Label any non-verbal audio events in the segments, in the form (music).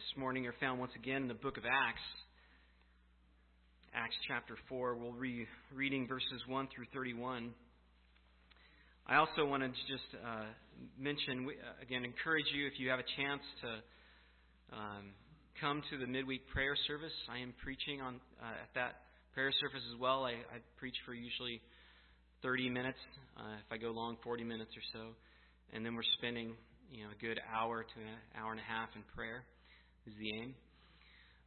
this morning are found once again in the book of Acts. Acts chapter 4. We'll be reading verses 1 through 31. I also wanted to just uh, mention, uh, again, encourage you if you have a chance to um, come to the midweek prayer service. I am preaching on uh, at that prayer service as well. I, I preach for usually 30 minutes, uh, if I go long, 40 minutes or so. And then we're spending you know, a good hour to an hour and a half in prayer is the aim.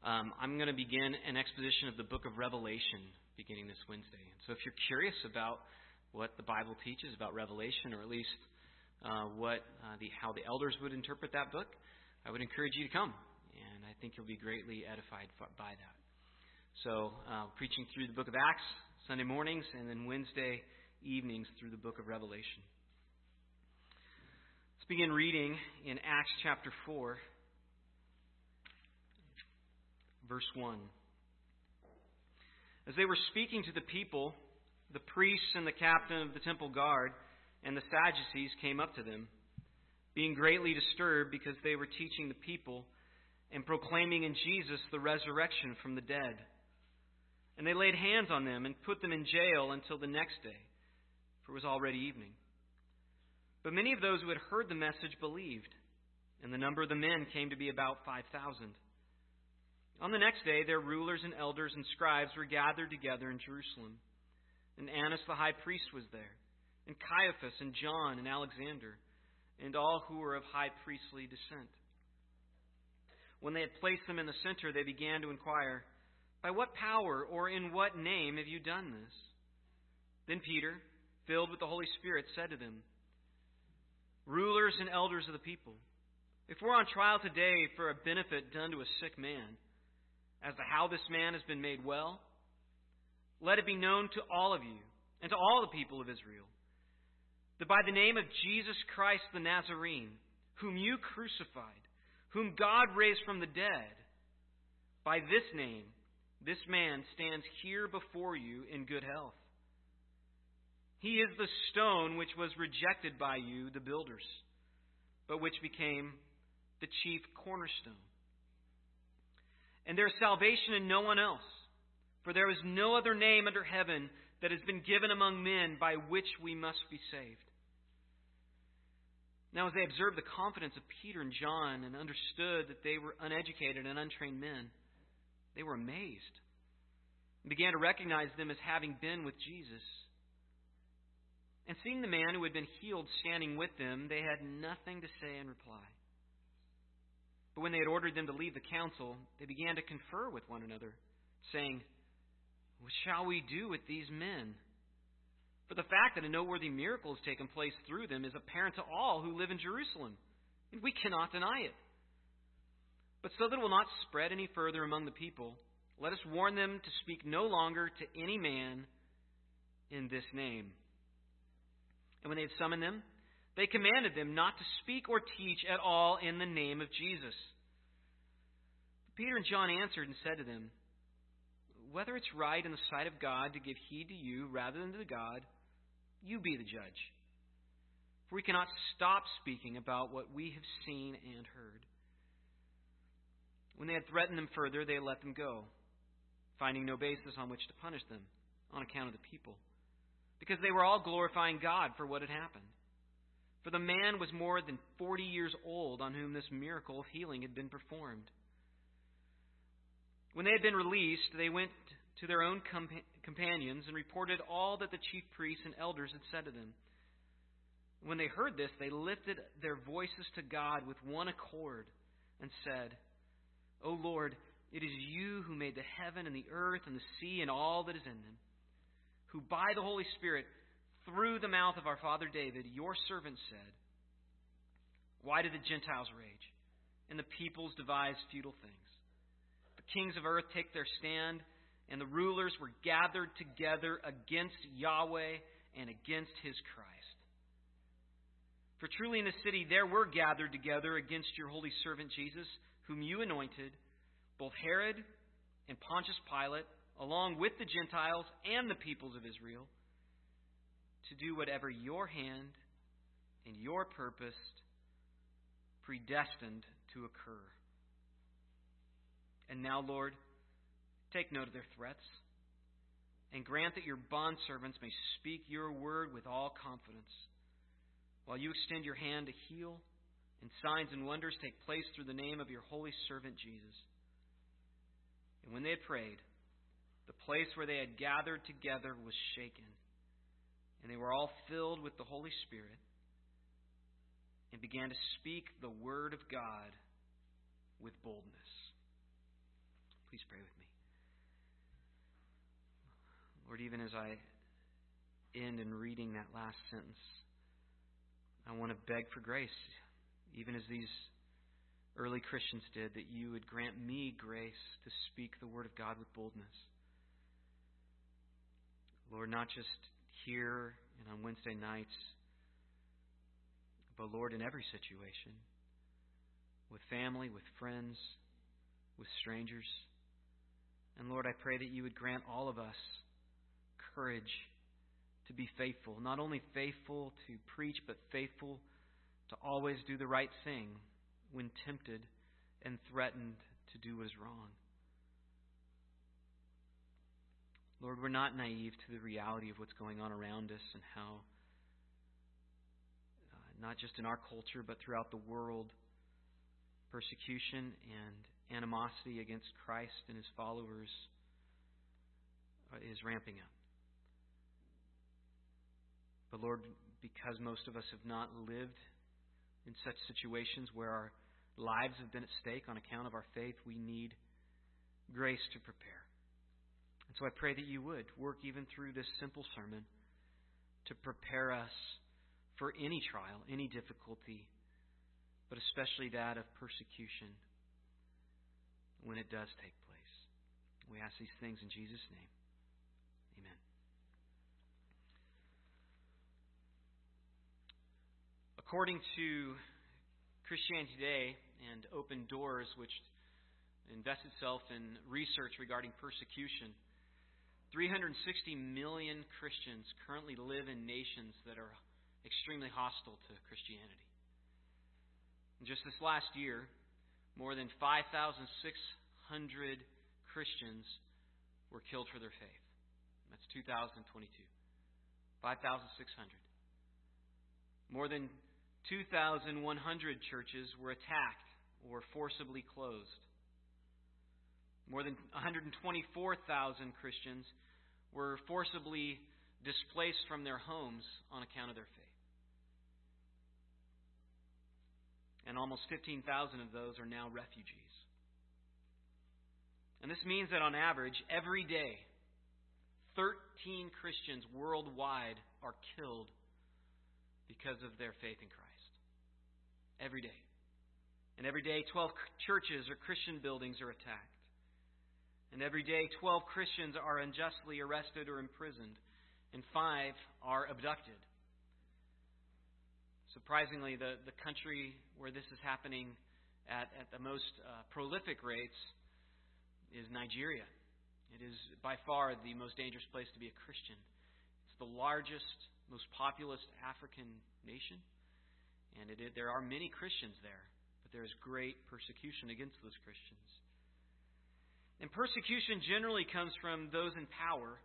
Um, I'm going to begin an exposition of the book of Revelation beginning this Wednesday. So if you're curious about what the Bible teaches about Revelation, or at least uh, what uh, the how the elders would interpret that book, I would encourage you to come, and I think you'll be greatly edified by that. So, uh, preaching through the book of Acts Sunday mornings, and then Wednesday evenings through the book of Revelation. Let's begin reading in Acts chapter 4, verse 1. As they were speaking to the people, the priests and the captain of the temple guard and the Sadducees came up to them, being greatly disturbed because they were teaching the people and proclaiming in Jesus the resurrection from the dead. And they laid hands on them and put them in jail until the next day, for it was already evening. But many of those who had heard the message believed, and the number of the men came to be about 5,000. On the next day, their rulers and elders and scribes were gathered together in Jerusalem. And Annas the high priest was there, and Caiaphas, and John, and Alexander, and all who were of high priestly descent. When they had placed them in the center, they began to inquire, By what power or in what name have you done this? Then Peter, filled with the Holy Spirit, said to them, rulers and elders of the people, if we're on trial today for a benefit done to a sick man, as to how this man has been made well, let it be known to all of you and to all the people of Israel that by the name of Jesus Christ the Nazarene, whom you crucified, whom God raised from the dead, by this name, this man stands here before you in good health. He is the stone which was rejected by you, the builders, but which became the chief cornerstone. And there is salvation in no one else, for there is no other name under heaven that has been given among men by which we must be saved. Now, as they observed the confidence of Peter and John and understood that they were uneducated and untrained men, they were amazed and began to recognize them as having been with Jesus. And seeing the man who had been healed standing with them, they had nothing to say in reply. But when they had ordered them to leave the council, they began to confer with one another, saying, What shall we do with these men? For the fact that a noteworthy miracle has taken place through them is apparent to all who live in Jerusalem, and we cannot deny it. But so that it will not spread any further among the people, let us warn them to speak no longer to any man in this name. And when they had summoned them, they commanded them not to speak or teach at all in the name of Jesus. Peter and John answered and said to them, Whether it's right in the sight of God to give heed to you rather than to God, you be the judge. For we cannot stop speaking about what we have seen and heard. When they had threatened them further, they let them go, finding no basis on which to punish them on account of the people because they were all glorifying God for what had happened. For the man was more than 40 years old on whom this miracle of healing had been performed. When they had been released, they went to their own companions and reported all that the chief priests and elders had said to them. When they heard this, they lifted their voices to God with one accord and said, O Lord, it is you who made the heaven and the earth and the sea and all that is in them who by the Holy Spirit, through the mouth of our father David, your servant said, Why do the Gentiles rage and the peoples devise futile things? The kings of earth take their stand, and the rulers were gathered together against Yahweh and against his Christ. For truly in the city there were gathered together against your holy servant Jesus, whom you anointed, both Herod and Pontius Pilate along with the Gentiles and the peoples of Israel, to do whatever your hand and your purpose predestined to occur. And now, Lord, take note of their threats, and grant that your bondservants may speak your word with all confidence, while you extend your hand to heal, and signs and wonders take place through the name of your holy servant Jesus. And when they had prayed, the place where they had gathered together was shaken, and they were all filled with the Holy Spirit, and began to speak the word of God with boldness. Please pray with me. Lord, even as I end in reading that last sentence, I want to beg for grace, even as these early Christians did, that you would grant me grace to speak the Word of God with boldness. Lord, not just here and on Wednesday nights, but Lord, in every situation, with family, with friends, with strangers. And Lord, I pray that you would grant all of us courage to be faithful. Not only faithful to preach, but faithful to always do the right thing when tempted and threatened to do what is wrong. Lord, we're not naive to the reality of what's going on around us and how, uh, not just in our culture, but throughout the world, persecution and animosity against Christ and his followers uh, is ramping up. But Lord, because most of us have not lived in such situations where our lives have been at stake on account of our faith, we need grace to prepare. And so I pray that you would work even through this simple sermon to prepare us for any trial, any difficulty, but especially that of persecution when it does take place. We ask these things in Jesus' name. Amen. According to Christianity Today and Open Doors, which invests itself in research regarding persecution, 360 million Christians currently live in nations that are extremely hostile to Christianity. just this last year, more than 5,600 Christians were killed for their faith. That's 2022. 5,600. More than 2,100 churches were attacked or forcibly closed. More than 124,000 Christians were forcibly displaced from their homes on account of their faith. And almost 15,000 of those are now refugees. And this means that on average, every day, 13 Christians worldwide are killed because of their faith in Christ. Every day. And every day, 12 churches or Christian buildings are attacked. And every day, 12 Christians are unjustly arrested or imprisoned, and five are abducted. Surprisingly, the, the country where this is happening at, at the most uh, prolific rates is Nigeria. It is by far the most dangerous place to be a Christian. It's the largest, most populous African nation, and it, there are many Christians there, but there is great persecution against those Christians. And persecution generally comes from those in power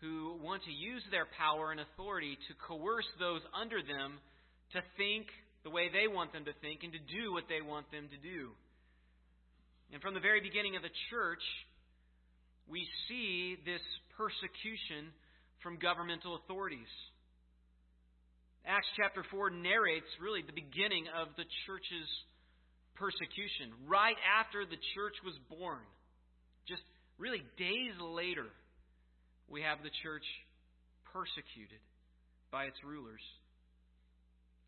who want to use their power and authority to coerce those under them to think the way they want them to think and to do what they want them to do. And from the very beginning of the church, we see this persecution from governmental authorities. Acts chapter 4 narrates really the beginning of the church's persecution right after the church was born. Just really days later, we have the church persecuted by its rulers.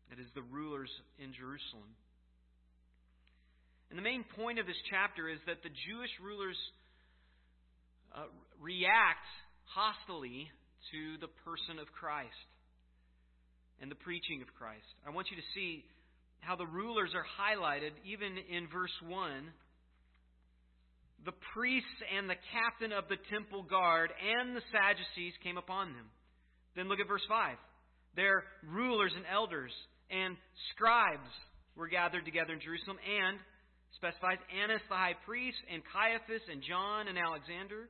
That is, the rulers in Jerusalem. And the main point of this chapter is that the Jewish rulers uh, react hostilely to the person of Christ and the preaching of Christ. I want you to see how the rulers are highlighted even in verse 1. The priests and the captain of the temple guard and the Sadducees came upon them. Then look at verse 5. Their rulers and elders and scribes were gathered together in Jerusalem, and specifies Annas the high priest, and Caiaphas, and John, and Alexander.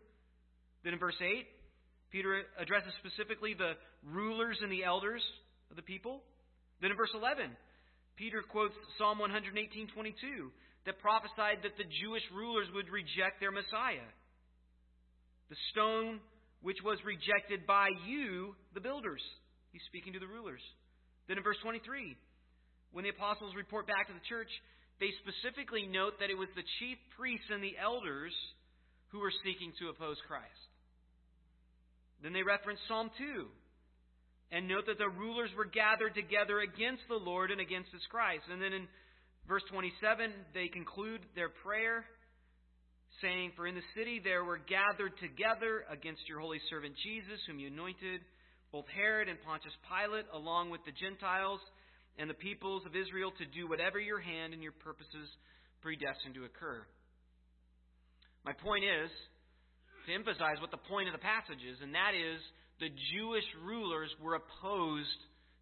Then in verse 8, Peter addresses specifically the rulers and the elders of the people. Then in verse 11, Peter quotes Psalm 118:22 that prophesied that the Jewish rulers would reject their Messiah. The stone which was rejected by you, the builders. He's speaking to the rulers. Then in verse 23, when the apostles report back to the church, they specifically note that it was the chief priests and the elders who were seeking to oppose Christ. Then they reference Psalm 2 and note that the rulers were gathered together against the Lord and against his Christ. And then in verse 27, they conclude their prayer saying, For in the city there were gathered together against your holy servant Jesus, whom you anointed, both Herod and Pontius Pilate, along with the Gentiles and the peoples of Israel, to do whatever your hand and your purposes predestined to occur. My point is to emphasize what the point of the passage is, and that is the Jewish rulers were opposed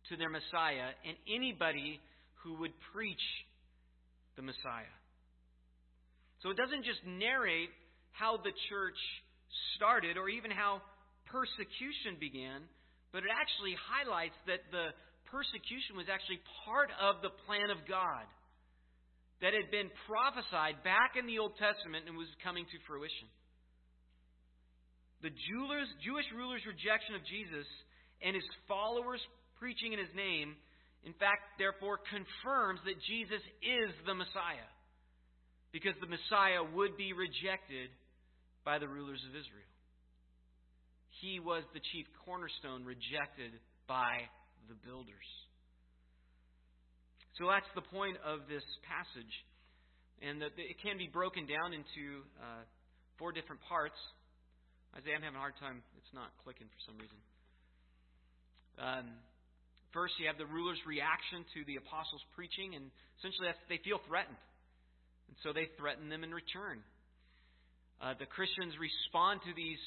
to their Messiah and anybody who would preach the Messiah. So it doesn't just narrate how the church started or even how persecution began, but it actually highlights that the persecution was actually part of the plan of God that had been prophesied back in the Old Testament and was coming to fruition. The Jewish rulers' rejection of Jesus and his followers preaching in his name, in fact, therefore confirms that Jesus is the Messiah. Because the Messiah would be rejected by the rulers of Israel. He was the chief cornerstone rejected by the builders. So that's the point of this passage. And it can be broken down into uh, four different parts. Isaiah, I'm having a hard time. It's not clicking for some reason. Um, first, you have the ruler's reaction to the apostles' preaching, and essentially they feel threatened. And so they threaten them in return. Uh, the Christians respond to these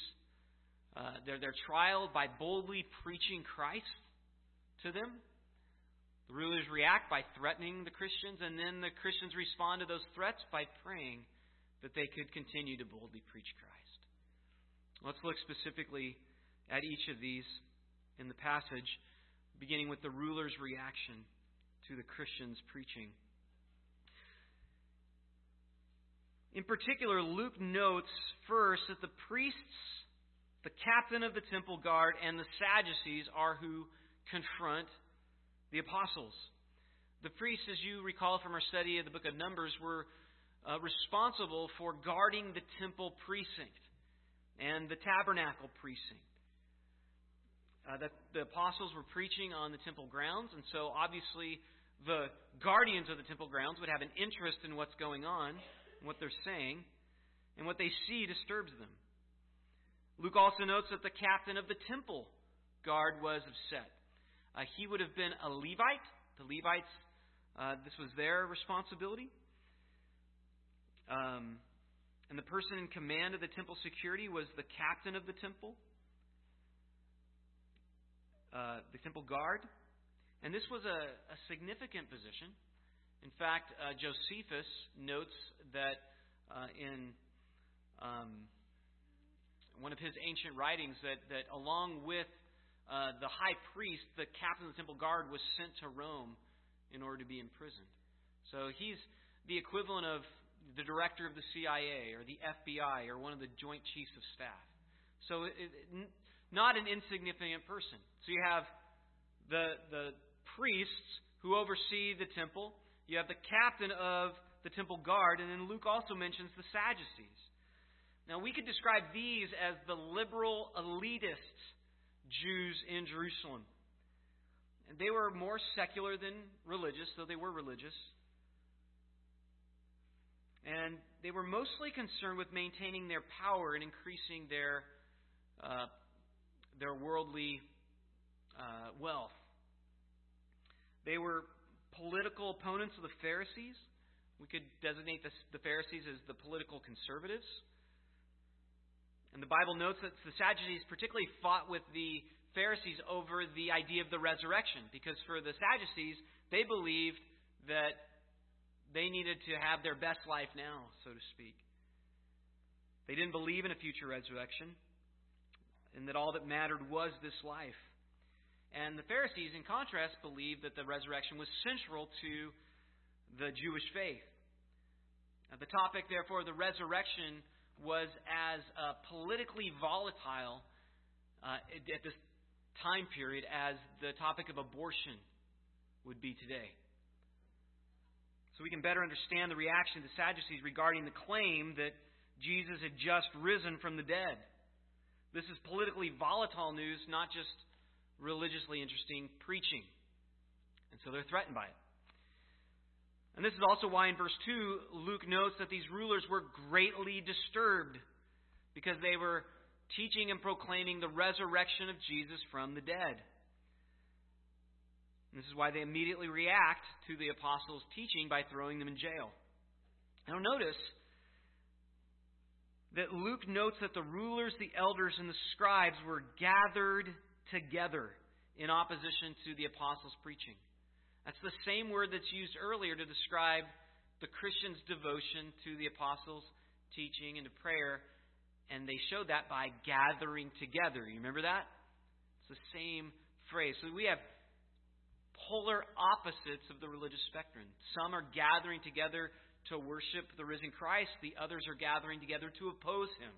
uh, their, their trial by boldly preaching Christ to them. The rulers react by threatening the Christians, and then the Christians respond to those threats by praying that they could continue to boldly preach Christ. Let's look specifically at each of these in the passage, beginning with the ruler's reaction to the Christian's preaching. In particular, Luke notes first that the priests, the captain of the temple guard, and the Sadducees are who confront the apostles. The priests, as you recall from our study of the book of Numbers, were uh, responsible for guarding the temple precinct and the tabernacle precinct. Uh, that the apostles were preaching on the temple grounds, and so obviously the guardians of the temple grounds would have an interest in what's going on, and what they're saying, and what they see disturbs them. Luke also notes that the captain of the temple guard was upset. Uh, he would have been a Levite. The Levites, uh, this was their responsibility. Um, and the person in command of the temple security was the captain of the temple, uh, the temple guard. And this was a, a significant position. In fact, uh, Josephus notes that uh, in um, one of his ancient writings that, that along with uh, the high priest, the captain of the temple guard was sent to Rome in order to be imprisoned. So he's the equivalent of the director of the CIA or the FBI or one of the Joint Chiefs of Staff. So, it, it, not an insignificant person. So, you have the, the priests who oversee the temple, you have the captain of the temple guard, and then Luke also mentions the Sadducees. Now, we could describe these as the liberal elitist Jews in Jerusalem. And they were more secular than religious, though they were religious. And they were mostly concerned with maintaining their power and increasing their, uh, their worldly uh, wealth. They were political opponents of the Pharisees. We could designate the, the Pharisees as the political conservatives. And the Bible notes that the Sadducees particularly fought with the Pharisees over the idea of the resurrection, because for the Sadducees, they believed that They needed to have their best life now, so to speak. They didn't believe in a future resurrection, and that all that mattered was this life. And the Pharisees, in contrast, believed that the resurrection was central to the Jewish faith. Now, the topic, therefore, of the resurrection was as uh, politically volatile uh, at this time period as the topic of abortion would be today. So we can better understand the reaction of the Sadducees regarding the claim that Jesus had just risen from the dead. This is politically volatile news, not just religiously interesting preaching. And so they're threatened by it. And this is also why in verse 2, Luke notes that these rulers were greatly disturbed because they were teaching and proclaiming the resurrection of Jesus from the dead. And this is why they immediately react to the apostles' teaching by throwing them in jail. Now, notice that Luke notes that the rulers, the elders, and the scribes were gathered together in opposition to the apostles' preaching. That's the same word that's used earlier to describe the Christians' devotion to the apostles' teaching and to prayer. And they showed that by gathering together. You remember that? It's the same phrase. So we have polar opposites of the religious spectrum. Some are gathering together to worship the risen Christ, the others are gathering together to oppose him.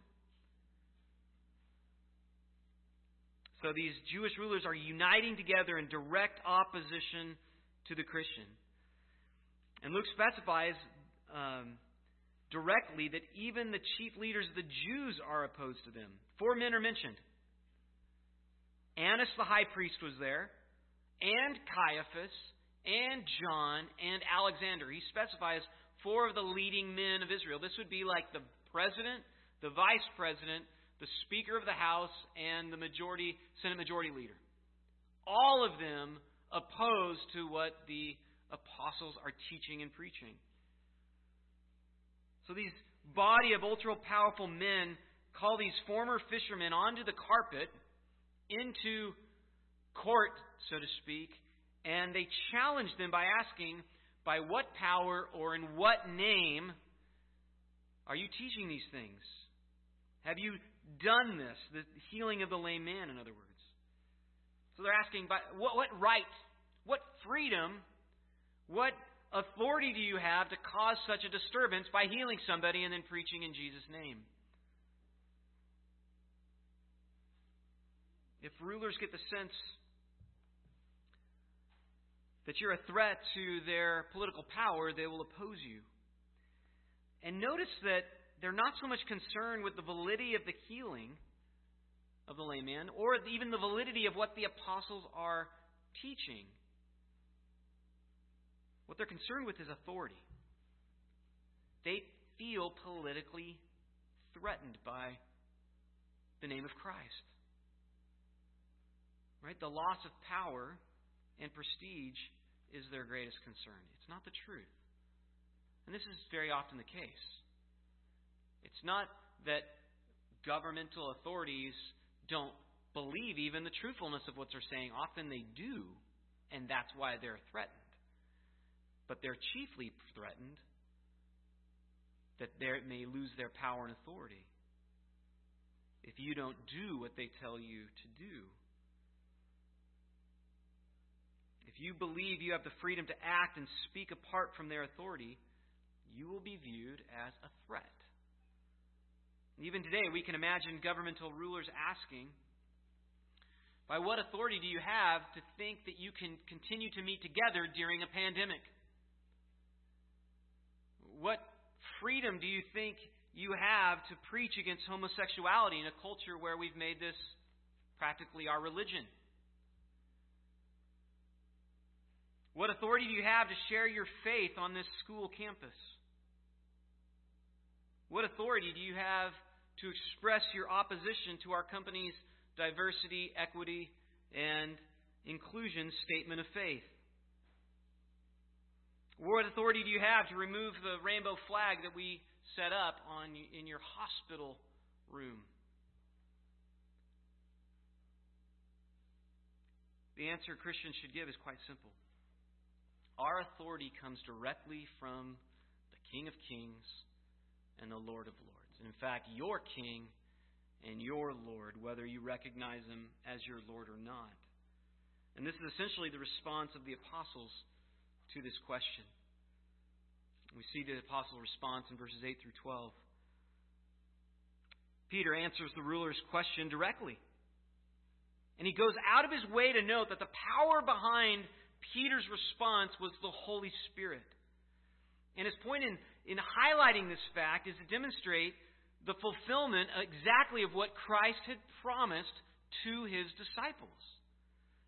So these Jewish rulers are uniting together in direct opposition to the Christian. And Luke specifies um, directly that even the chief leaders of the Jews are opposed to them. Four men are mentioned. Annas the high priest was there and Caiaphas and John and Alexander. He specifies four of the leading men of Israel. This would be like the president, the vice president, the speaker of the house, and the majority Senate majority leader. All of them opposed to what the apostles are teaching and preaching. So these body of ultra powerful men call these former fishermen onto the carpet into court, so to speak, and they challenge them by asking, by what power or in what name are you teaching these things? Have you done this? The healing of the lame man, in other words. So they're asking, by what, what right, what freedom, what authority do you have to cause such a disturbance by healing somebody and then preaching in Jesus' name? If rulers get the sense that you're a threat to their political power, they will oppose you. And notice that they're not so much concerned with the validity of the healing of the layman or even the validity of what the apostles are teaching. What they're concerned with is authority. They feel politically threatened by the name of Christ. Right? The loss of power and prestige is their greatest concern. It's not the truth. And this is very often the case. It's not that governmental authorities don't believe even the truthfulness of what they're saying. Often they do, and that's why they're threatened. But they're chiefly threatened that they may lose their power and authority if you don't do what they tell you to do. if you believe you have the freedom to act and speak apart from their authority, you will be viewed as a threat. Even today, we can imagine governmental rulers asking, By what authority do you have to think that you can continue to meet together during a pandemic? What freedom do you think you have to preach against homosexuality in a culture where we've made this practically our religion? What authority do you have to share your faith on this school campus? What authority do you have to express your opposition to our company's diversity, equity, and inclusion statement of faith? What authority do you have to remove the rainbow flag that we set up on in your hospital room? The answer Christians should give is quite simple. Our authority comes directly from the King of Kings and the Lord of Lords. In fact, your King and your Lord, whether you recognize him as your Lord or not. And this is essentially the response of the apostles to this question. We see the apostle response in verses 8 through 12. Peter answers the ruler's question directly. And he goes out of his way to note that the power behind Peter's response was the Holy Spirit. And his point in, in highlighting this fact is to demonstrate the fulfillment exactly of what Christ had promised to his disciples.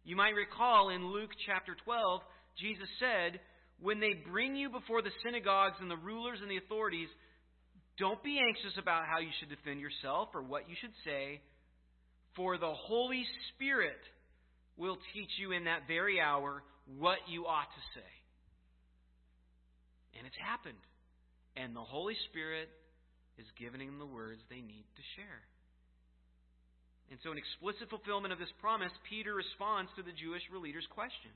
You might recall in Luke chapter 12, Jesus said, When they bring you before the synagogues and the rulers and the authorities, don't be anxious about how you should defend yourself or what you should say, for the Holy Spirit will teach you in that very hour what you ought to say. And it's happened. And the Holy Spirit is giving them the words they need to share. And so, in explicit fulfillment of this promise, Peter responds to the Jewish leader's question.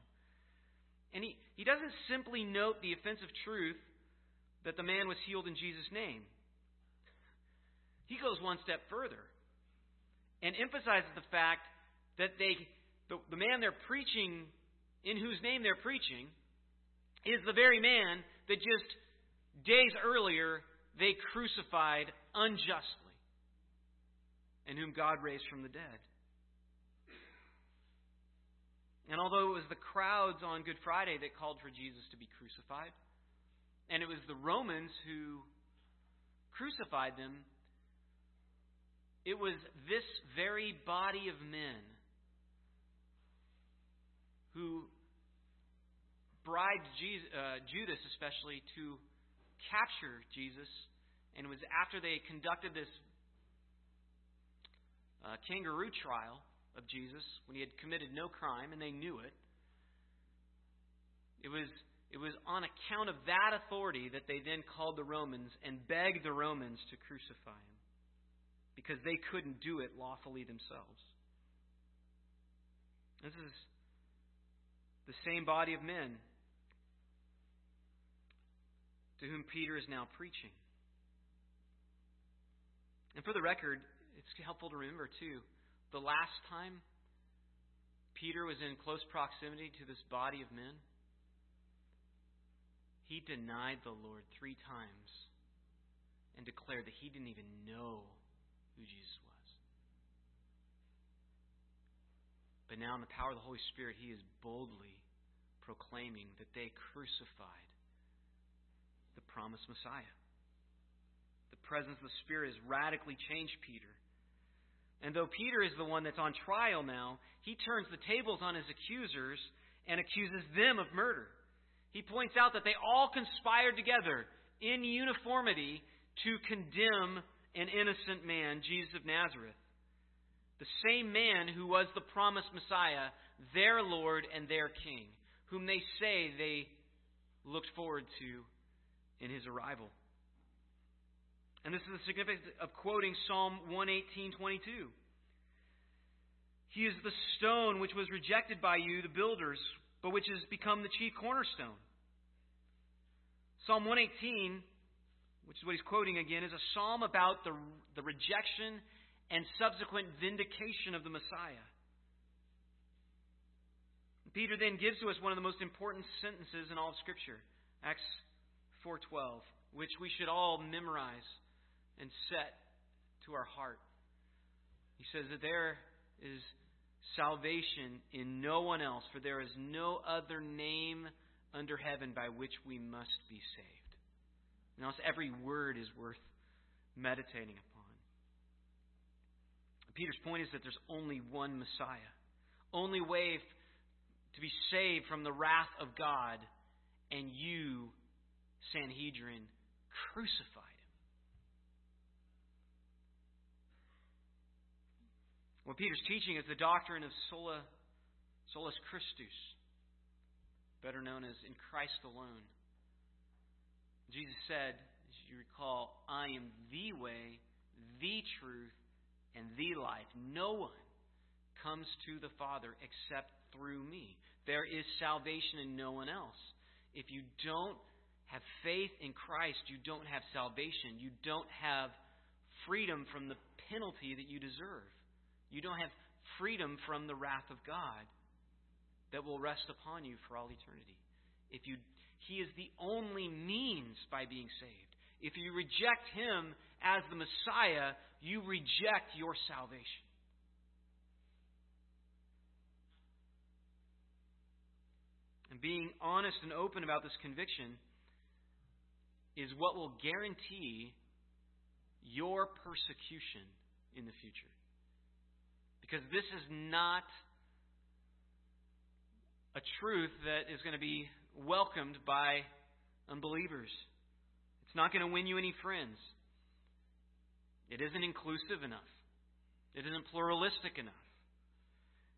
And he, he doesn't simply note the offensive truth that the man was healed in Jesus' name. He goes one step further and emphasizes the fact that they, the, the man they're preaching, in whose name they're preaching, is the very man that just days earlier they crucified unjustly and whom God raised from the dead. And although it was the crowds on Good Friday that called for Jesus to be crucified, and it was the Romans who crucified them, it was this very body of men who bribed Jesus, uh, Judas, especially, to capture Jesus. And it was after they conducted this uh, kangaroo trial of Jesus when he had committed no crime and they knew it. It was, it was on account of that authority that they then called the Romans and begged the Romans to crucify him because they couldn't do it lawfully themselves. This is the same body of men to whom Peter is now preaching. And for the record, it's helpful to remember, too, the last time Peter was in close proximity to this body of men, he denied the Lord three times and declared that he didn't even know who Jesus was. But now, in the power of the Holy Spirit, he is boldly proclaiming that they crucified the promised Messiah. The presence of the Spirit has radically changed Peter. And though Peter is the one that's on trial now, he turns the tables on his accusers and accuses them of murder. He points out that they all conspired together in uniformity to condemn an innocent man, Jesus of Nazareth. The same man who was the promised Messiah, their Lord and their King, whom they say they looked forward to in his arrival. And this is the significance of quoting Psalm 118:22. He is the stone which was rejected by you, the builders, but which has become the chief cornerstone. Psalm 118, which is what he's quoting again, is a psalm about the, the rejection and subsequent vindication of the Messiah. Peter then gives to us one of the most important sentences in all of Scripture. Acts 4:12, which we should all memorize and set to our heart. He says that there is salvation in no one else, for there is no other name under heaven by which we must be saved. Now, every word is worth meditating upon. Peter's point is that there's only one Messiah, only way to be saved from the wrath of God, and you Sanhedrin crucified him. What Peter's teaching is the doctrine of sola, solus Christus, better known as in Christ alone. Jesus said, as you recall, I am the way, the truth, and the life. No one comes to the Father except through me. There is salvation in no one else. If you don't have faith in Christ, you don't have salvation. You don't have freedom from the penalty that you deserve. You don't have freedom from the wrath of God that will rest upon you for all eternity. If you he is the only means by being saved. If you reject him as the Messiah, you reject your salvation. And being honest and open about this conviction is what will guarantee your persecution in the future. Because this is not a truth that is going to be welcomed by unbelievers. It's not going to win you any friends. It isn't inclusive enough. It isn't pluralistic enough.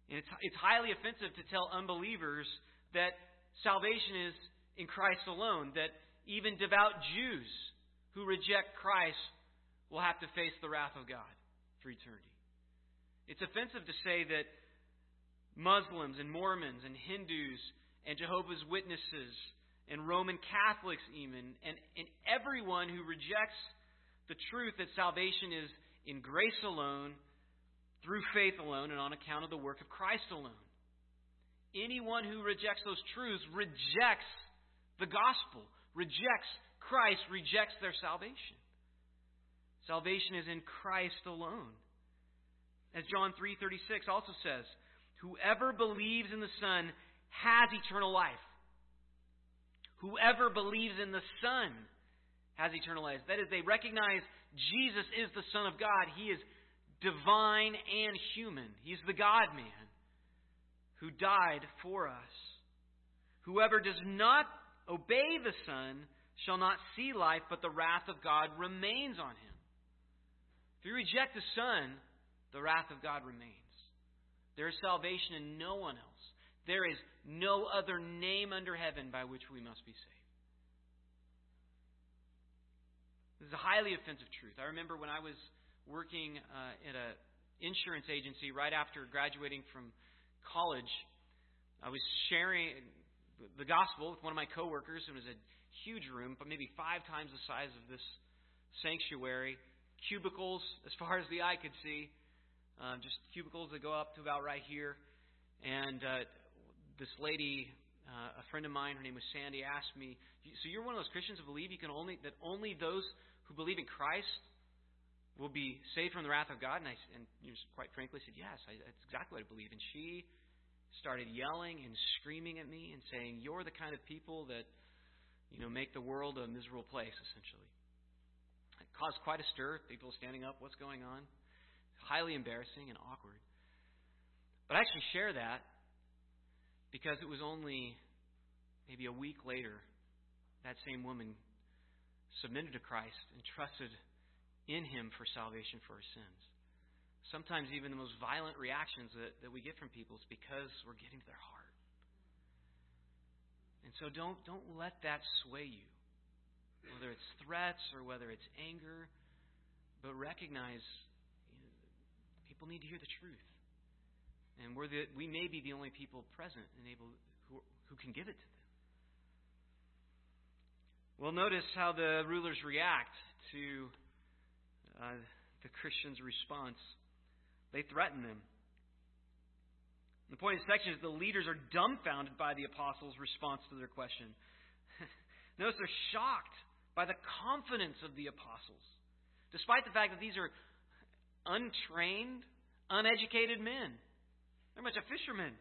And it's, it's highly offensive to tell unbelievers that salvation is in Christ alone, that even devout Jews who reject Christ will have to face the wrath of God for eternity. It's offensive to say that Muslims and Mormons and Hindus and Jehovah's Witnesses and Roman Catholics, even, and, and everyone who rejects the truth that salvation is in grace alone, through faith alone, and on account of the work of Christ alone. Anyone who rejects those truths rejects the gospel, rejects Christ, rejects their salvation. Salvation is in Christ alone. As John 3:36 also says, whoever believes in the Son has eternal life. Whoever believes in the Son has eternal life. That is, they recognize Jesus is the Son of God. He is divine and human. He's the God man who died for us. Whoever does not obey the Son shall not see life, but the wrath of God remains on him. If you reject the Son, the wrath of God remains. There is salvation in no one else. There is no other name under heaven by which we must be saved. This is a highly offensive truth. I remember when I was working uh, at an insurance agency right after graduating from college, I was sharing the gospel with one of my coworkers. and It was a huge room, but maybe five times the size of this sanctuary. Cubicles as far as the eye could see, um, just cubicles that go up to about right here. And uh, this lady, uh, a friend of mine, her name was Sandy, asked me, "So you're one of those Christians who believe you can only that only those who believe in Christ will be saved from the wrath of God?" And I, and quite frankly, said, "Yes, I, that's exactly what I believe." And she started yelling and screaming at me and saying, "You're the kind of people that you know make the world a miserable place." Essentially, it caused quite a stir. People standing up, what's going on? Highly embarrassing and awkward. But I actually share that because it was only maybe a week later that same woman submitted to Christ and trusted in Him for salvation for our sins. Sometimes even the most violent reactions that, that we get from people is because we're getting to their heart. And so don't, don't let that sway you, whether it's threats or whether it's anger, but recognize you know, people need to hear the truth. And we're the, we may be the only people present and able who, who can give it to them. Well, notice how the rulers react to uh, the Christians' response. They threaten them. The point of the section is the leaders are dumbfounded by the apostles' response to their question. (laughs) Notice they're shocked by the confidence of the apostles, despite the fact that these are untrained, uneducated men. They're much a fishermen.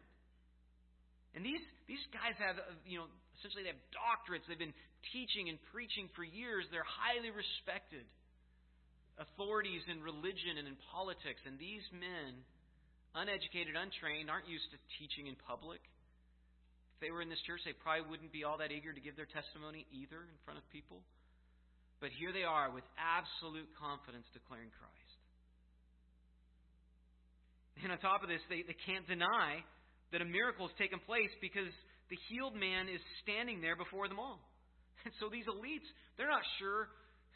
And these, these guys have, uh, you know, essentially they have doctorates. They've been teaching and preaching for years. They're highly respected authorities in religion and in politics. And these men, uneducated, untrained, aren't used to teaching in public. If they were in this church, they probably wouldn't be all that eager to give their testimony either in front of people. But here they are with absolute confidence declaring Christ. And on top of this, they, they can't deny that a miracle has taken place because the healed man is standing there before them all. (laughs) And so these elites, they're not sure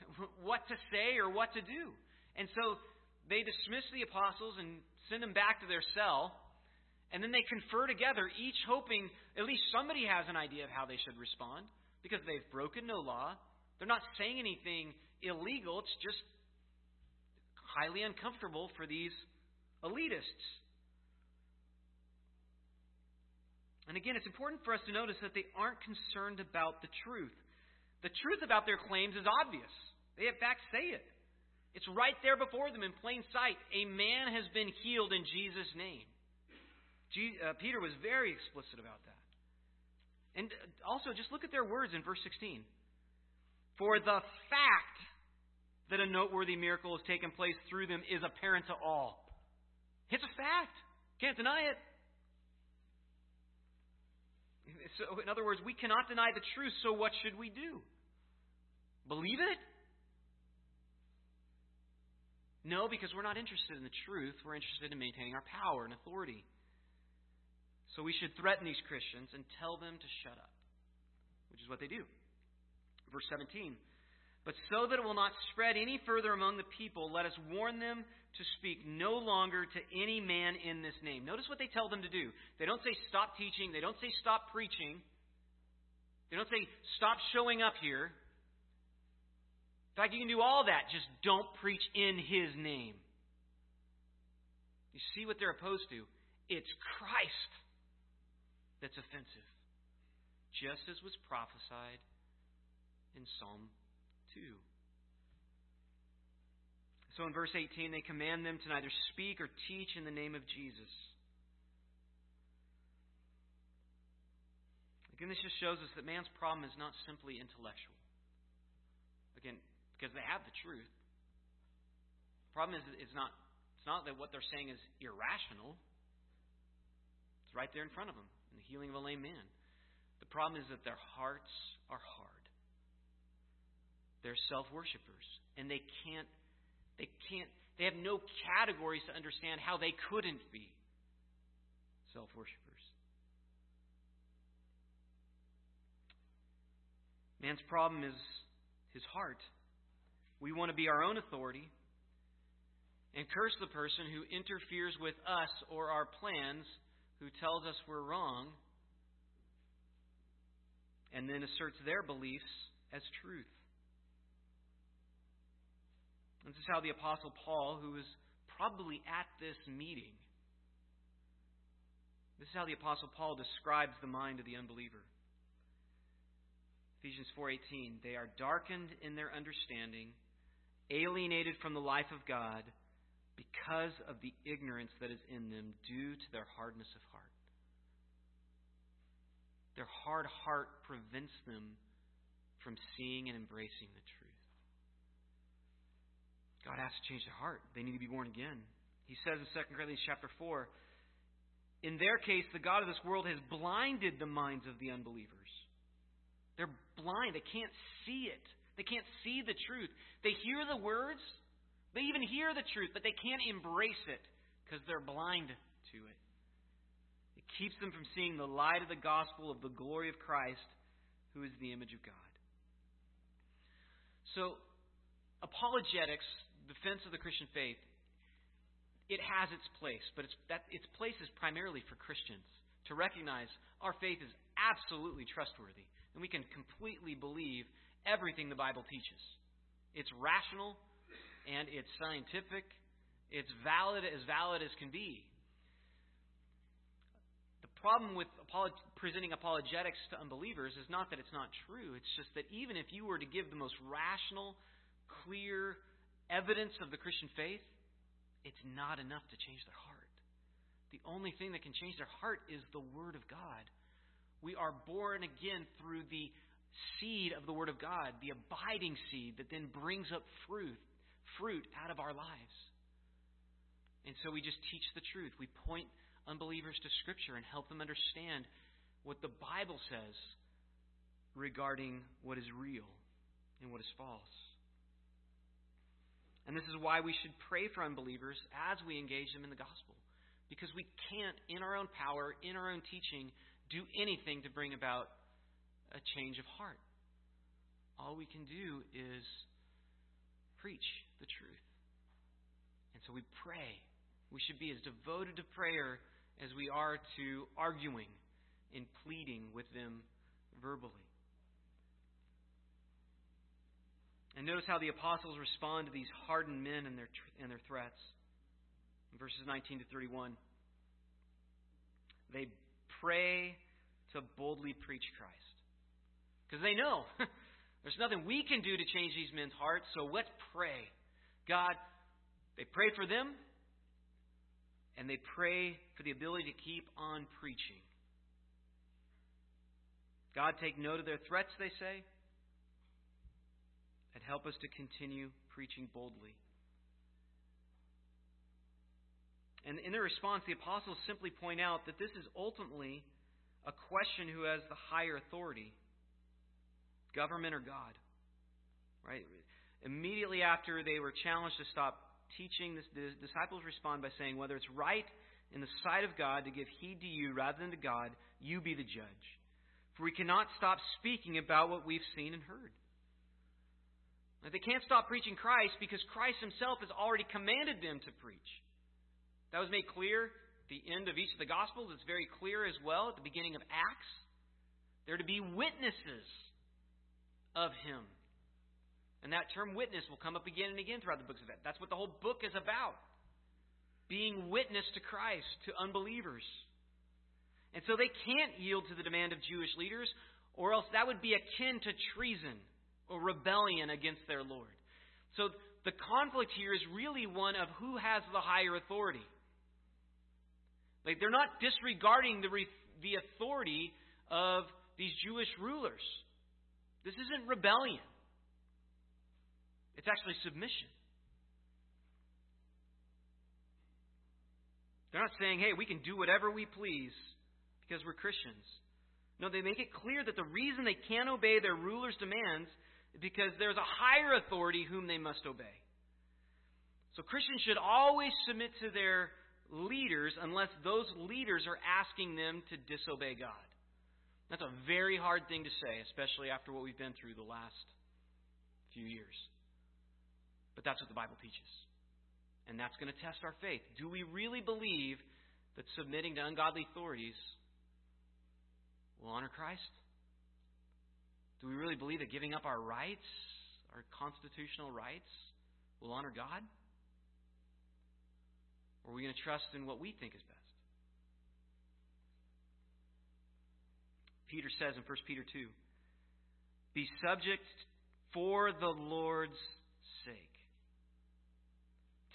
(laughs) what to say or what to do. And so they dismiss the apostles and send them back to their cell. And then they confer together, each hoping at least somebody has an idea of how they should respond because they've broken no law. They're not saying anything illegal, it's just highly uncomfortable for these elitists. And again, it's important for us to notice that they aren't concerned about the truth. The truth about their claims is obvious. They, in fact, say it. It's right there before them in plain sight. A man has been healed in Jesus' name. uh, Peter was very explicit about that. And uh, also, just look at their words in verse 16. For the fact that a noteworthy miracle has taken place through them is apparent to all. It's a fact. Can't deny it. So, in other words, we cannot deny the truth, so what should we do? Believe it? No, because we're not interested in the truth. We're interested in maintaining our power and authority. So we should threaten these Christians and tell them to shut up, which is what they do. Verse 17. But so that it will not spread any further among the people, let us warn them to speak no longer to any man in this name. Notice what they tell them to do. They don't say stop teaching, they don't say stop preaching, they don't say stop showing up here. In fact, you can do all that, just don't preach in his name. You see what they're opposed to? It's Christ that's offensive, just as was prophesied in Psalm 2. So in verse 18, they command them to neither speak or teach in the name of Jesus. Again, this just shows us that man's problem is not simply intellectual. Again, because they have the truth. The problem is it's not, it's not that what they're saying is irrational. It's right there in front of them in the healing of a lame man. The problem is that their hearts are hard. They're self worshippers. And they can't, they can't, they have no categories to understand how they couldn't be self worshippers. Man's problem is his heart. We want to be our own authority and curse the person who interferes with us or our plans, who tells us we're wrong, and then asserts their beliefs as truth. This is how the Apostle Paul, who was probably at this meeting, this is how the Apostle Paul describes the mind of the unbeliever. Ephesians 4:18 They are darkened in their understanding, alienated from the life of God because of the ignorance that is in them due to their hardness of heart. Their hard heart prevents them from seeing and embracing the truth. God has to change their heart. They need to be born again. He says in 2 Corinthians chapter 4, in their case, the God of this world has blinded the minds of the unbelievers. They're blind. They can't see it. They can't see the truth. They hear the words. They even hear the truth, but they can't embrace it because they're blind to it. It keeps them from seeing the light of the gospel of the glory of Christ, who is the image of God. So, apologetics defense of the Christian faith, it has its place, but it's, that, its place is primarily for Christians to recognize our faith is absolutely trustworthy, and we can completely believe everything the Bible teaches. It's rational, and it's scientific, it's valid as valid as can be. The problem with presenting apologetics to unbelievers is not that it's not true, it's just that even if you were to give the most rational, clear, evidence of the Christian faith, it's not enough to change their heart. The only thing that can change their heart is the Word of God. We are born again through the seed of the Word of God, the abiding seed that then brings up fruit, fruit out of our lives. And so we just teach the truth. We point unbelievers to Scripture and help them understand what the Bible says regarding what is real and what is false. And this is why we should pray for unbelievers as we engage them in the gospel. Because we can't, in our own power, in our own teaching, do anything to bring about a change of heart. All we can do is preach the truth. And so we pray. We should be as devoted to prayer as we are to arguing and pleading with them verbally. And notice how the apostles respond to these hardened men and their, and their threats. In verses 19 to 31, they pray to boldly preach Christ. Because they know (laughs) there's nothing we can do to change these men's hearts, so let's pray. God, they pray for them, and they pray for the ability to keep on preaching. God, take note of their threats, they say, and help us to continue preaching boldly. And in their response, the apostles simply point out that this is ultimately a question who has the higher authority government or God. Right? Immediately after they were challenged to stop teaching, the disciples respond by saying, Whether it's right in the sight of God to give heed to you rather than to God, you be the judge. For we cannot stop speaking about what we've seen and heard. They can't stop preaching Christ because Christ himself has already commanded them to preach. That was made clear at the end of each of the Gospels. It's very clear as well at the beginning of Acts. They're to be witnesses of him. And that term witness will come up again and again throughout the books of Acts. That's what the whole book is about. Being witness to Christ, to unbelievers. And so they can't yield to the demand of Jewish leaders, or else that would be akin to treason or rebellion against their Lord. So the conflict here is really one of who has the higher authority. Like they're not disregarding the, the authority of these Jewish rulers. This isn't rebellion. It's actually submission. They're not saying, hey, we can do whatever we please because we're Christians. No, they make it clear that the reason they can't obey their ruler's demands is because there's a higher authority whom they must obey. So Christians should always submit to their leaders unless those leaders are asking them to disobey God. That's a very hard thing to say, especially after what we've been through the last few years. But that's what the Bible teaches. And that's going to test our faith. Do we really believe that submitting to ungodly authorities will honor Christ? Do we really believe that giving up our rights, our constitutional rights, will honor God? Or are we going to trust in what we think is best? Peter says in 1 Peter 2 Be subject for the Lord's sake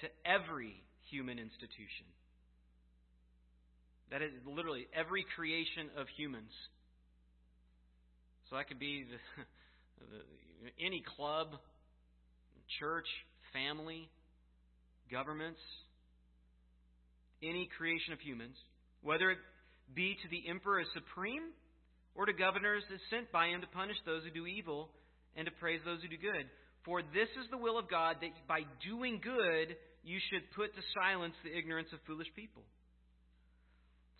to every human institution. That is literally every creation of humans. So that could be the, (laughs) the, any club, church, family, governments, any creation of humans, whether it be to the emperor as supreme or to governors is sent by him to punish those who do evil and to praise those who do good. For this is the will of God that by doing good you should put to silence the ignorance of foolish people.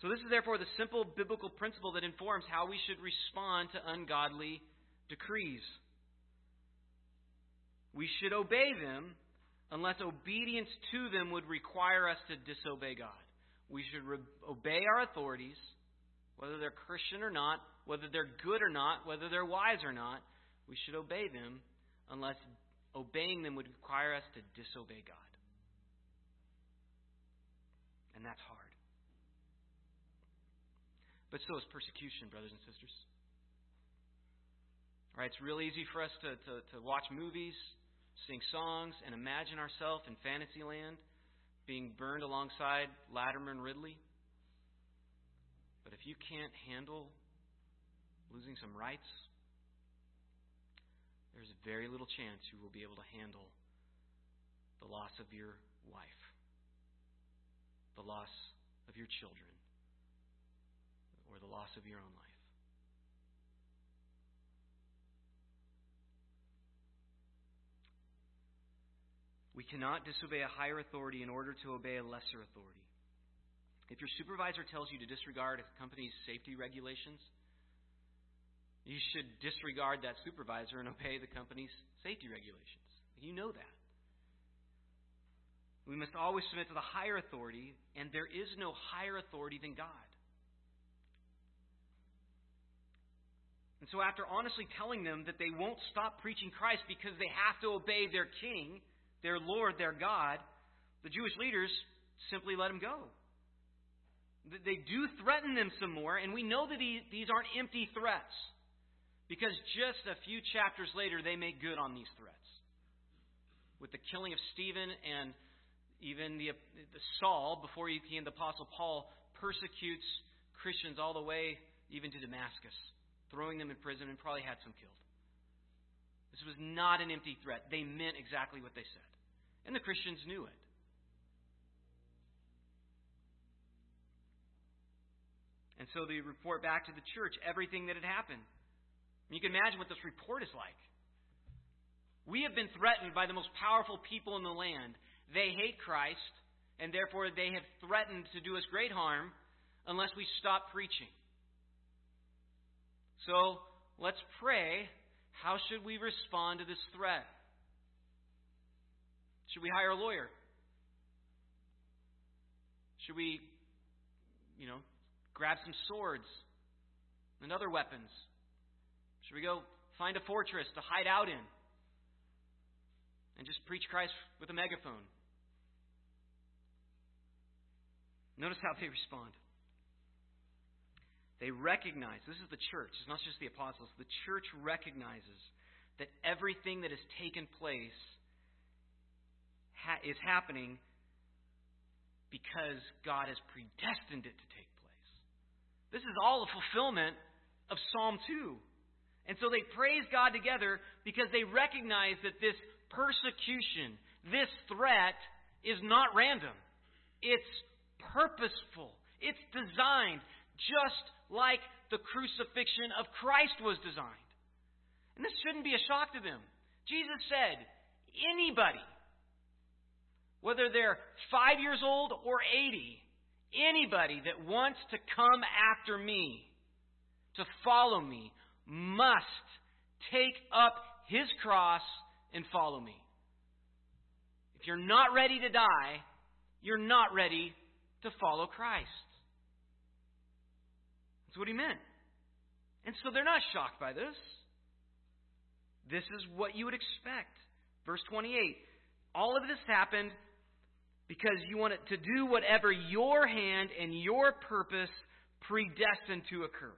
So, this is therefore the simple biblical principle that informs how we should respond to ungodly decrees. We should obey them unless obedience to them would require us to disobey God. We should re- obey our authorities, whether they're Christian or not, whether they're good or not, whether they're wise or not, we should obey them unless obeying them would require us to disobey God. And that's hard. But so is persecution, brothers and sisters. Right, it's real easy for us to, to, to watch movies, sing songs, and imagine ourselves in Fantasyland being burned alongside Latimer and Ridley. But if you can't handle losing some rights, there's very little chance you will be able to handle the loss of your wife, the loss of your children, or the loss of your own life. We cannot disobey a higher authority in order to obey a lesser authority. If your supervisor tells you to disregard a company's safety regulations, you should disregard that supervisor and obey the company's safety regulations. You know that. We must always submit to the higher authority, and there is no higher authority than God. And so, after honestly telling them that they won't stop preaching Christ because they have to obey their king, their Lord, their God, the Jewish leaders simply let them go. They do threaten them some more, and we know that these aren't empty threats because just a few chapters later they make good on these threats. With the killing of Stephen and even the, the Saul, before he became the Apostle Paul, persecutes Christians all the way even to Damascus throwing them in prison, and probably had some killed. This was not an empty threat. They meant exactly what they said. And the Christians knew it. And so they report back to the church everything that had happened. You can imagine what this report is like. We have been threatened by the most powerful people in the land. They hate Christ, and therefore they have threatened to do us great harm unless we stop preaching. So let's pray. How should we respond to this threat? Should we hire a lawyer? Should we, you know, grab some swords and other weapons? Should we go find a fortress to hide out in and just preach Christ with a megaphone? Notice how they respond. They recognize, this is the church, it's not just the apostles, the church recognizes that everything that has taken place ha- is happening because God has predestined it to take place. This is all a fulfillment of Psalm 2. And so they praise God together because they recognize that this persecution, this threat, is not random. It's purposeful. It's designed just like the crucifixion of Christ was designed. And this shouldn't be a shock to them. Jesus said, anybody, whether they're five years old or 80, anybody that wants to come after me, to follow me, must take up his cross and follow me. If you're not ready to die, you're not ready to follow Christ. That's what he meant. And so they're not shocked by this. This is what you would expect. Verse 28 All of this happened because you wanted to do whatever your hand and your purpose predestined to occur.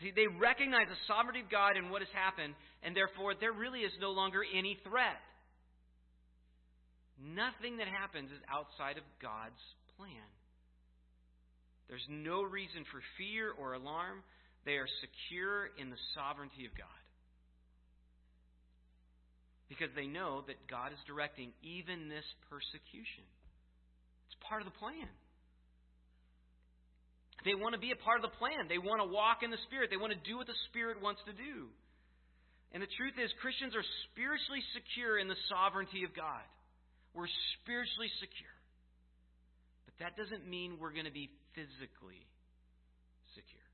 See, they recognize the sovereignty of God and what has happened, and therefore there really is no longer any threat. Nothing that happens is outside of God's plan. There's no reason for fear or alarm. They are secure in the sovereignty of God. Because they know that God is directing even this persecution. It's part of the plan. They want to be a part of the plan. They want to walk in the Spirit. They want to do what the Spirit wants to do. And the truth is, Christians are spiritually secure in the sovereignty of God. We're spiritually secure. But that doesn't mean we're going to be physically secure.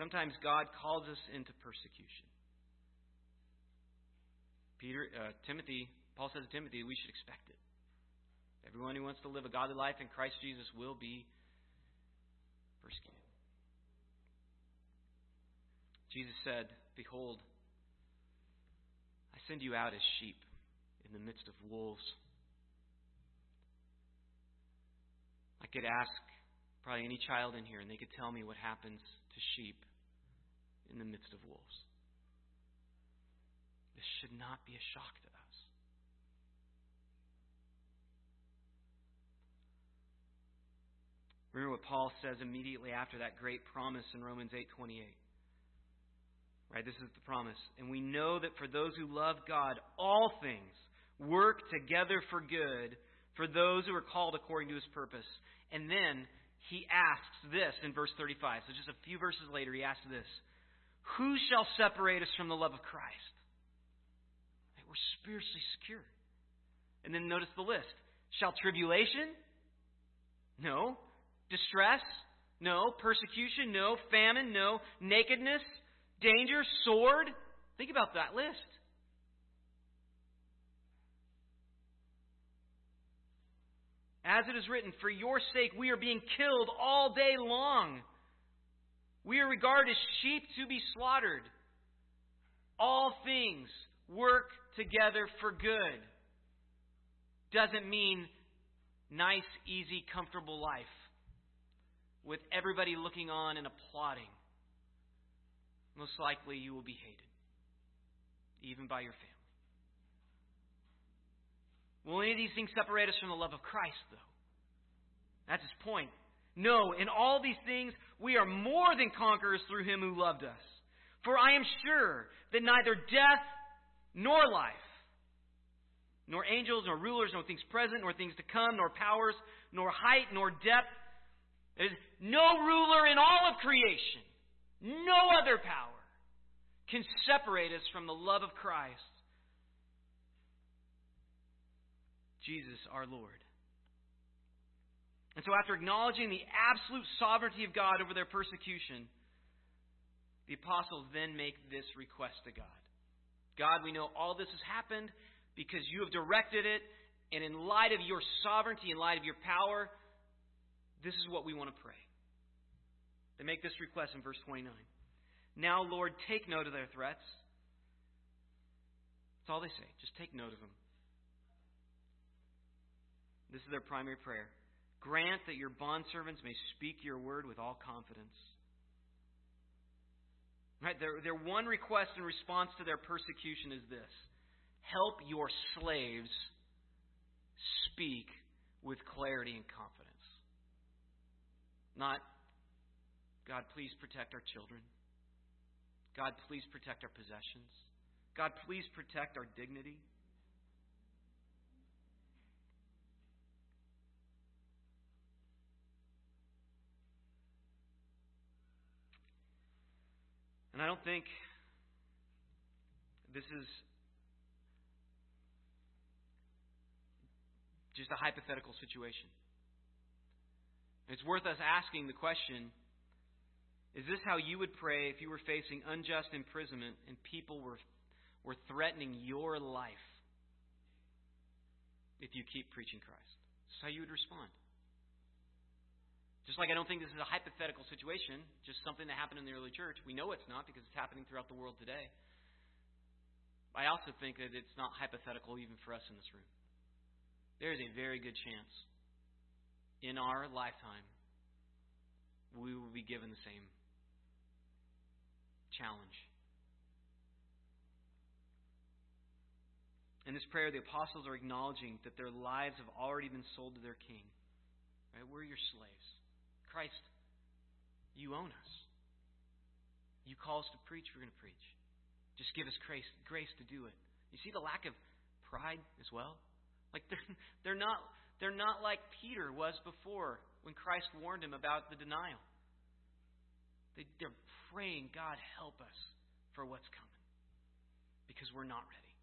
Sometimes God calls us into persecution. Peter, uh, Timothy, Paul says to Timothy, we should expect it. Everyone who wants to live a godly life in Christ Jesus will be persecuted. Jesus said, Behold, I send you out as sheep in the midst of wolves. I could ask probably any child in here, and they could tell me what happens to sheep in the midst of wolves. This should not be a shock to Remember what Paul says immediately after that great promise in Romans 8:28. Right, this is the promise. And we know that for those who love God, all things work together for good for those who are called according to his purpose. And then he asks this in verse 35. So just a few verses later, he asks this Who shall separate us from the love of Christ? We're spiritually secure. And then notice the list. Shall tribulation? No. Distress? No. Persecution? No. Famine? No. Nakedness? Danger? Sword? Think about that list. As it is written, for your sake we are being killed all day long. We are regarded as sheep to be slaughtered. All things work together for good. Doesn't mean nice, easy, comfortable life with everybody looking on and applauding. Most likely you will be hated, even by your family. Will any of these things separate us from the love of Christ, though? That's his point. No, in all these things we are more than conquerors through him who loved us. For I am sure that neither death nor life, nor angels, nor rulers, nor things present, nor things to come, nor powers, nor height, nor depth, there's no ruler in all of creation, no other power can separate us from the love of Christ, Jesus our Lord. And so, after acknowledging the absolute sovereignty of God over their persecution, the apostles then make this request to God. God, we know all this has happened because you have directed it, and in light of your sovereignty, in light of your power, this is what we want to pray. They make this request in verse 29. Now, Lord, take note of their threats. That's all they say. Just take note of them. This is their primary prayer. Grant that your bondservants may speak your word with all confidence. Right, their, their one request in response to their persecution is this Help your slaves speak with clarity and confidence. Not, God, please protect our children. God, please protect our possessions. God, please protect our dignity. And I don't think this is just a hypothetical situation. It's worth us asking the question is this how you would pray if you were facing unjust imprisonment and people were, were threatening your life if you keep preaching Christ? This is how you would respond. Just like I don't think this is a hypothetical situation, just something that happened in the early church. We know it's not because it's happening throughout the world today. I also think that it's not hypothetical even for us in this room. There is a very good chance in our lifetime we will be given the same challenge. In this prayer, the apostles are acknowledging that their lives have already been sold to their king. Right? We're your slaves. Christ, you own us. You call us to preach, we're going to preach. Just give us grace, grace to do it. You see the lack of pride as well? Like (laughs) they're, they're not they're not like Peter was before when Christ warned him about the denial. They, they're praying, God, help us for what's coming because we're not ready.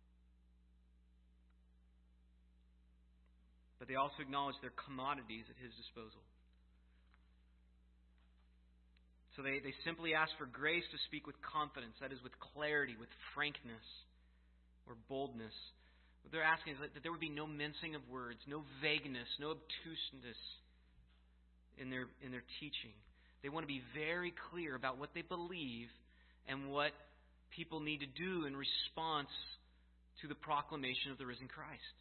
But they also acknowledge their commodities at his disposal. So they, they simply ask for grace to speak with confidence, that is, with clarity, with frankness, or boldness. What they're asking is that there would be no mincing of words, no vagueness, no obtuseness in their, in their teaching. They want to be very clear about what they believe and what people need to do in response to the proclamation of the risen Christ.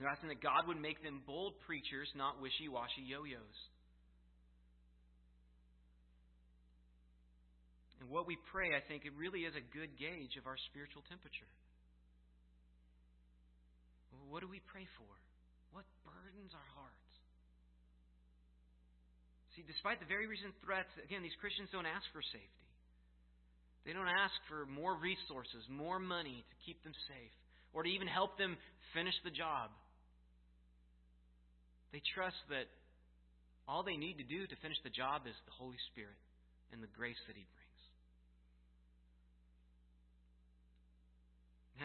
They're asking that God would make them bold preachers, not wishy washy yo yos. And what we pray, I think, it really is a good gauge of our spiritual temperature. What do we pray for? What burdens our hearts? See, despite the very recent threats, again, these Christians don't ask for safety. They don't ask for more resources, more money to keep them safe, or to even help them finish the job. They trust that all they need to do to finish the job is the Holy Spirit and the grace that He brings.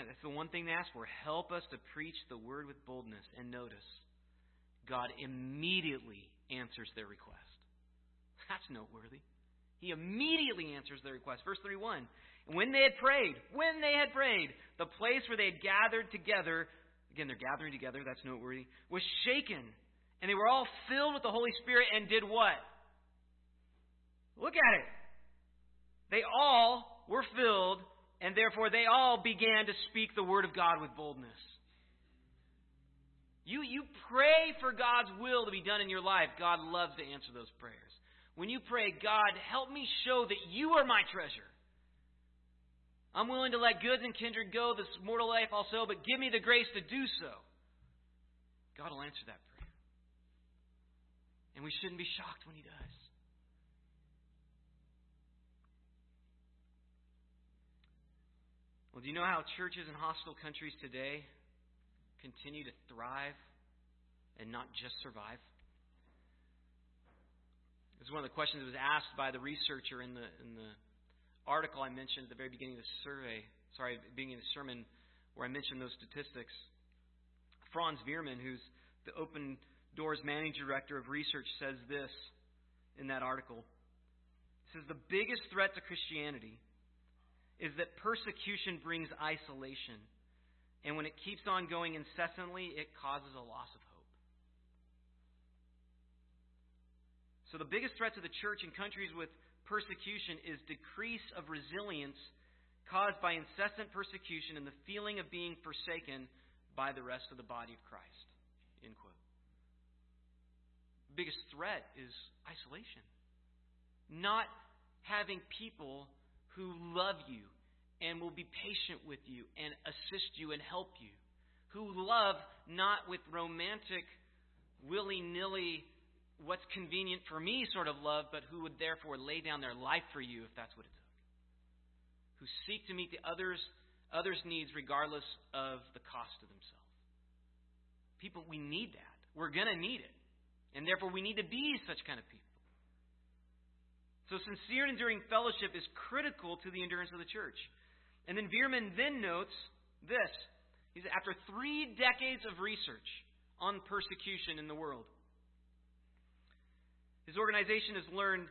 That's the one thing they ask for. Help us to preach the word with boldness. And notice, God immediately answers their request. That's noteworthy. He immediately answers their request. Verse 31. When they had prayed, when they had prayed, the place where they had gathered together again, they're gathering together, that's noteworthy, was shaken. And they were all filled with the Holy Spirit and did what? Look at it. They all were filled, and therefore they all began to speak the word of God with boldness. You, you pray for God's will to be done in your life. God loves to answer those prayers. When you pray, God, help me show that you are my treasure. I'm willing to let goods and kindred go, this mortal life also, but give me the grace to do so. God will answer that prayer. And we shouldn't be shocked when He does. Well, do you know how churches in hostile countries today continue to thrive and not just survive? This is one of the questions that was asked by the researcher in the in the article I mentioned at the very beginning of the survey. Sorry, beginning of the sermon, where I mentioned those statistics. Frans Veerman, who's the Open Doors managing director of research, says this in that article. He says the biggest threat to Christianity is that persecution brings isolation. And when it keeps on going incessantly, it causes a loss of hope. So, the biggest threat to the church in countries with persecution is decrease of resilience caused by incessant persecution and the feeling of being forsaken by the rest of the body of Christ. End quote. The biggest threat is isolation. Not having people who love you and will be patient with you and assist you and help you. Who love not with romantic, willy nilly, what's convenient for me sort of love, but who would therefore lay down their life for you if that's what it took. Who seek to meet the others others' needs regardless of the cost to themselves. People, we need that. We're going to need it. And therefore, we need to be such kind of people. So sincere and enduring fellowship is critical to the endurance of the church. And then Veerman then notes this. He said, after three decades of research on persecution in the world, his organization has learned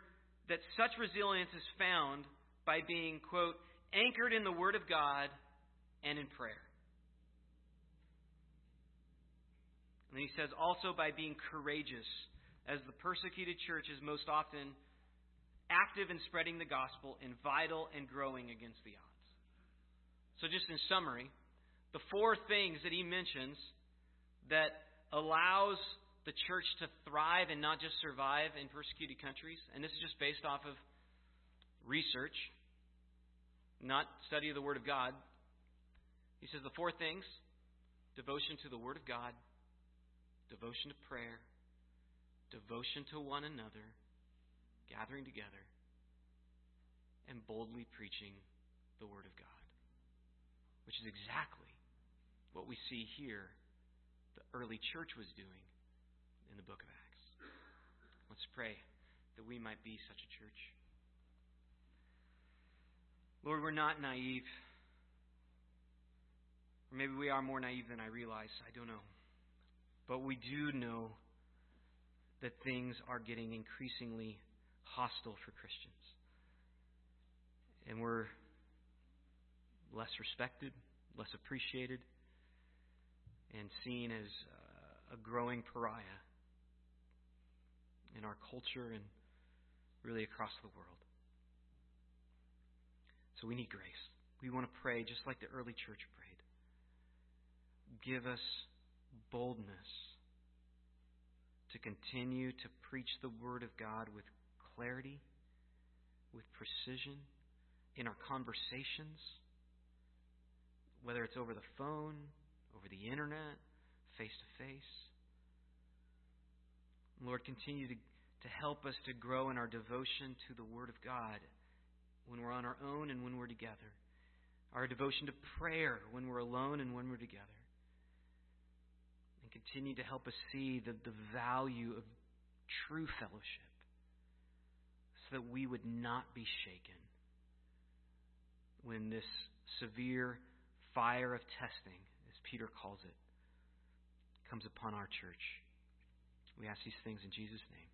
that such resilience is found by being, quote, anchored in the Word of God and in prayer. And he says also by being courageous, as the persecuted church is most often active in spreading the gospel and vital and growing against the odds. So, just in summary, the four things that he mentions that allows the church to thrive and not just survive in persecuted countries, and this is just based off of research, not study of the Word of God. He says the four things devotion to the Word of God, devotion to prayer, devotion to one another, gathering together, and boldly preaching the Word of God. Which is exactly what we see here the early church was doing in the book of Acts. Let's pray that we might be such a church. Lord, we're not naive. Or maybe we are more naive than I realize. I don't know. But we do know that things are getting increasingly hostile for Christians. And we're less respected, less appreciated, and seen as uh, a growing pariah in our culture and really across the world. So we need grace. We want to pray just like the early church prayed. Give us boldness to continue to preach the Word of God with clarity, with precision in our conversations, whether it's over the phone, over the internet, face to face. Lord, continue to, to help us to grow in our devotion to the Word of God when we're on our own and when we're together. Our devotion to prayer when we're alone and when we're together. And continue to help us see the, the value of true fellowship so that we would not be shaken when this severe fire of testing, as Peter calls it, comes upon our church. We ask these things in Jesus' name.